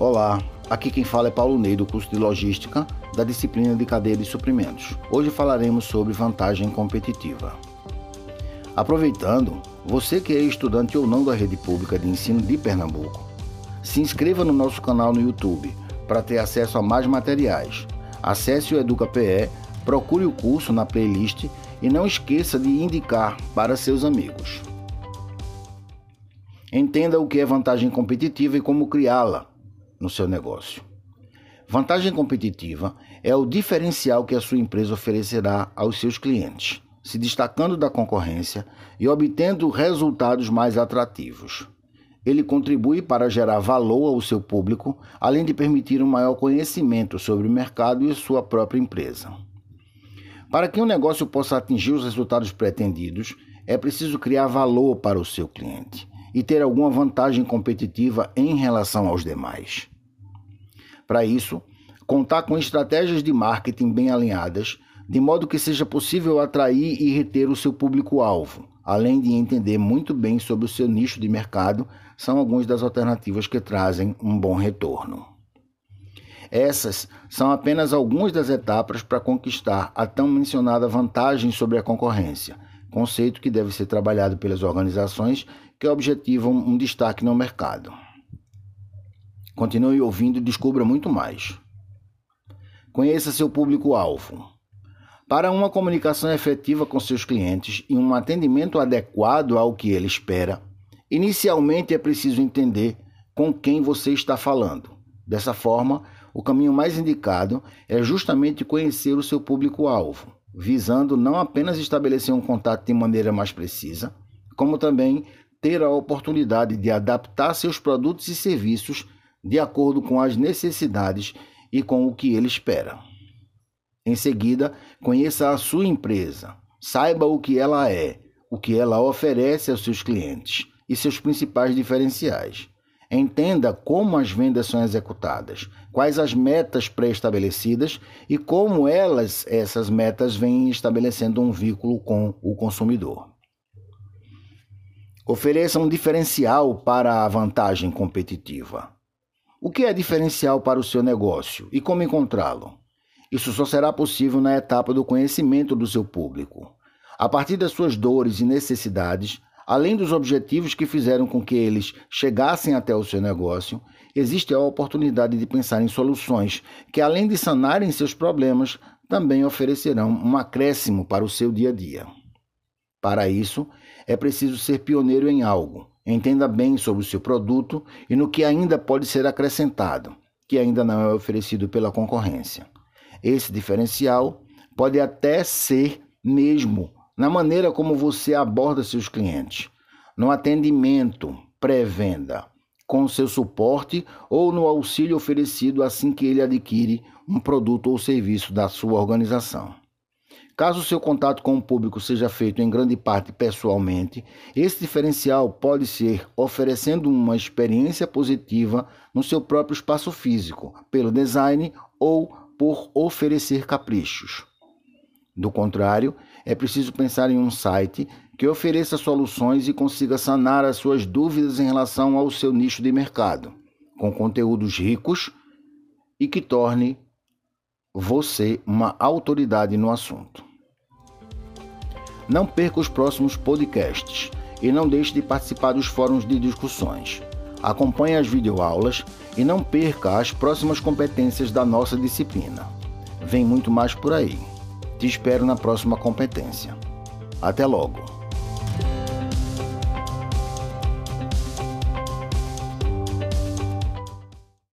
Olá, aqui quem fala é Paulo Ney do curso de Logística da disciplina de Cadeia de Suprimentos. Hoje falaremos sobre vantagem competitiva. Aproveitando, você que é estudante ou não da rede pública de ensino de Pernambuco, se inscreva no nosso canal no YouTube para ter acesso a mais materiais. Acesse o EducaPE, procure o curso na playlist e não esqueça de indicar para seus amigos. Entenda o que é vantagem competitiva e como criá-la no seu negócio. Vantagem competitiva é o diferencial que a sua empresa oferecerá aos seus clientes, se destacando da concorrência e obtendo resultados mais atrativos. Ele contribui para gerar valor ao seu público, além de permitir um maior conhecimento sobre o mercado e sua própria empresa. Para que um negócio possa atingir os resultados pretendidos, é preciso criar valor para o seu cliente e ter alguma vantagem competitiva em relação aos demais. Para isso, contar com estratégias de marketing bem alinhadas, de modo que seja possível atrair e reter o seu público-alvo, além de entender muito bem sobre o seu nicho de mercado, são algumas das alternativas que trazem um bom retorno. Essas são apenas algumas das etapas para conquistar a tão mencionada vantagem sobre a concorrência, conceito que deve ser trabalhado pelas organizações que objetivam um destaque no mercado. Continue ouvindo e descubra muito mais. Conheça seu público-alvo. Para uma comunicação efetiva com seus clientes e um atendimento adequado ao que ele espera, inicialmente é preciso entender com quem você está falando. Dessa forma, o caminho mais indicado é justamente conhecer o seu público-alvo, visando não apenas estabelecer um contato de maneira mais precisa, como também ter a oportunidade de adaptar seus produtos e serviços de acordo com as necessidades e com o que ele espera. Em seguida, conheça a sua empresa, saiba o que ela é, o que ela oferece aos seus clientes e seus principais diferenciais. Entenda como as vendas são executadas, quais as metas pré-estabelecidas e como elas, essas metas, vêm estabelecendo um vínculo com o consumidor. Ofereça um diferencial para a vantagem competitiva. O que é diferencial para o seu negócio e como encontrá-lo? Isso só será possível na etapa do conhecimento do seu público. A partir das suas dores e necessidades, além dos objetivos que fizeram com que eles chegassem até o seu negócio, existe a oportunidade de pensar em soluções que, além de sanarem seus problemas, também oferecerão um acréscimo para o seu dia a dia. Para isso, é preciso ser pioneiro em algo. Entenda bem sobre o seu produto e no que ainda pode ser acrescentado, que ainda não é oferecido pela concorrência. Esse diferencial pode até ser mesmo na maneira como você aborda seus clientes, no atendimento pré-venda, com seu suporte ou no auxílio oferecido assim que ele adquire um produto ou serviço da sua organização. Caso o seu contato com o público seja feito em grande parte pessoalmente, esse diferencial pode ser oferecendo uma experiência positiva no seu próprio espaço físico, pelo design ou por oferecer caprichos. Do contrário, é preciso pensar em um site que ofereça soluções e consiga sanar as suas dúvidas em relação ao seu nicho de mercado, com conteúdos ricos e que torne você uma autoridade no assunto. Não perca os próximos podcasts e não deixe de participar dos fóruns de discussões. Acompanhe as videoaulas e não perca as próximas competências da nossa disciplina. Vem muito mais por aí. Te espero na próxima competência. Até logo!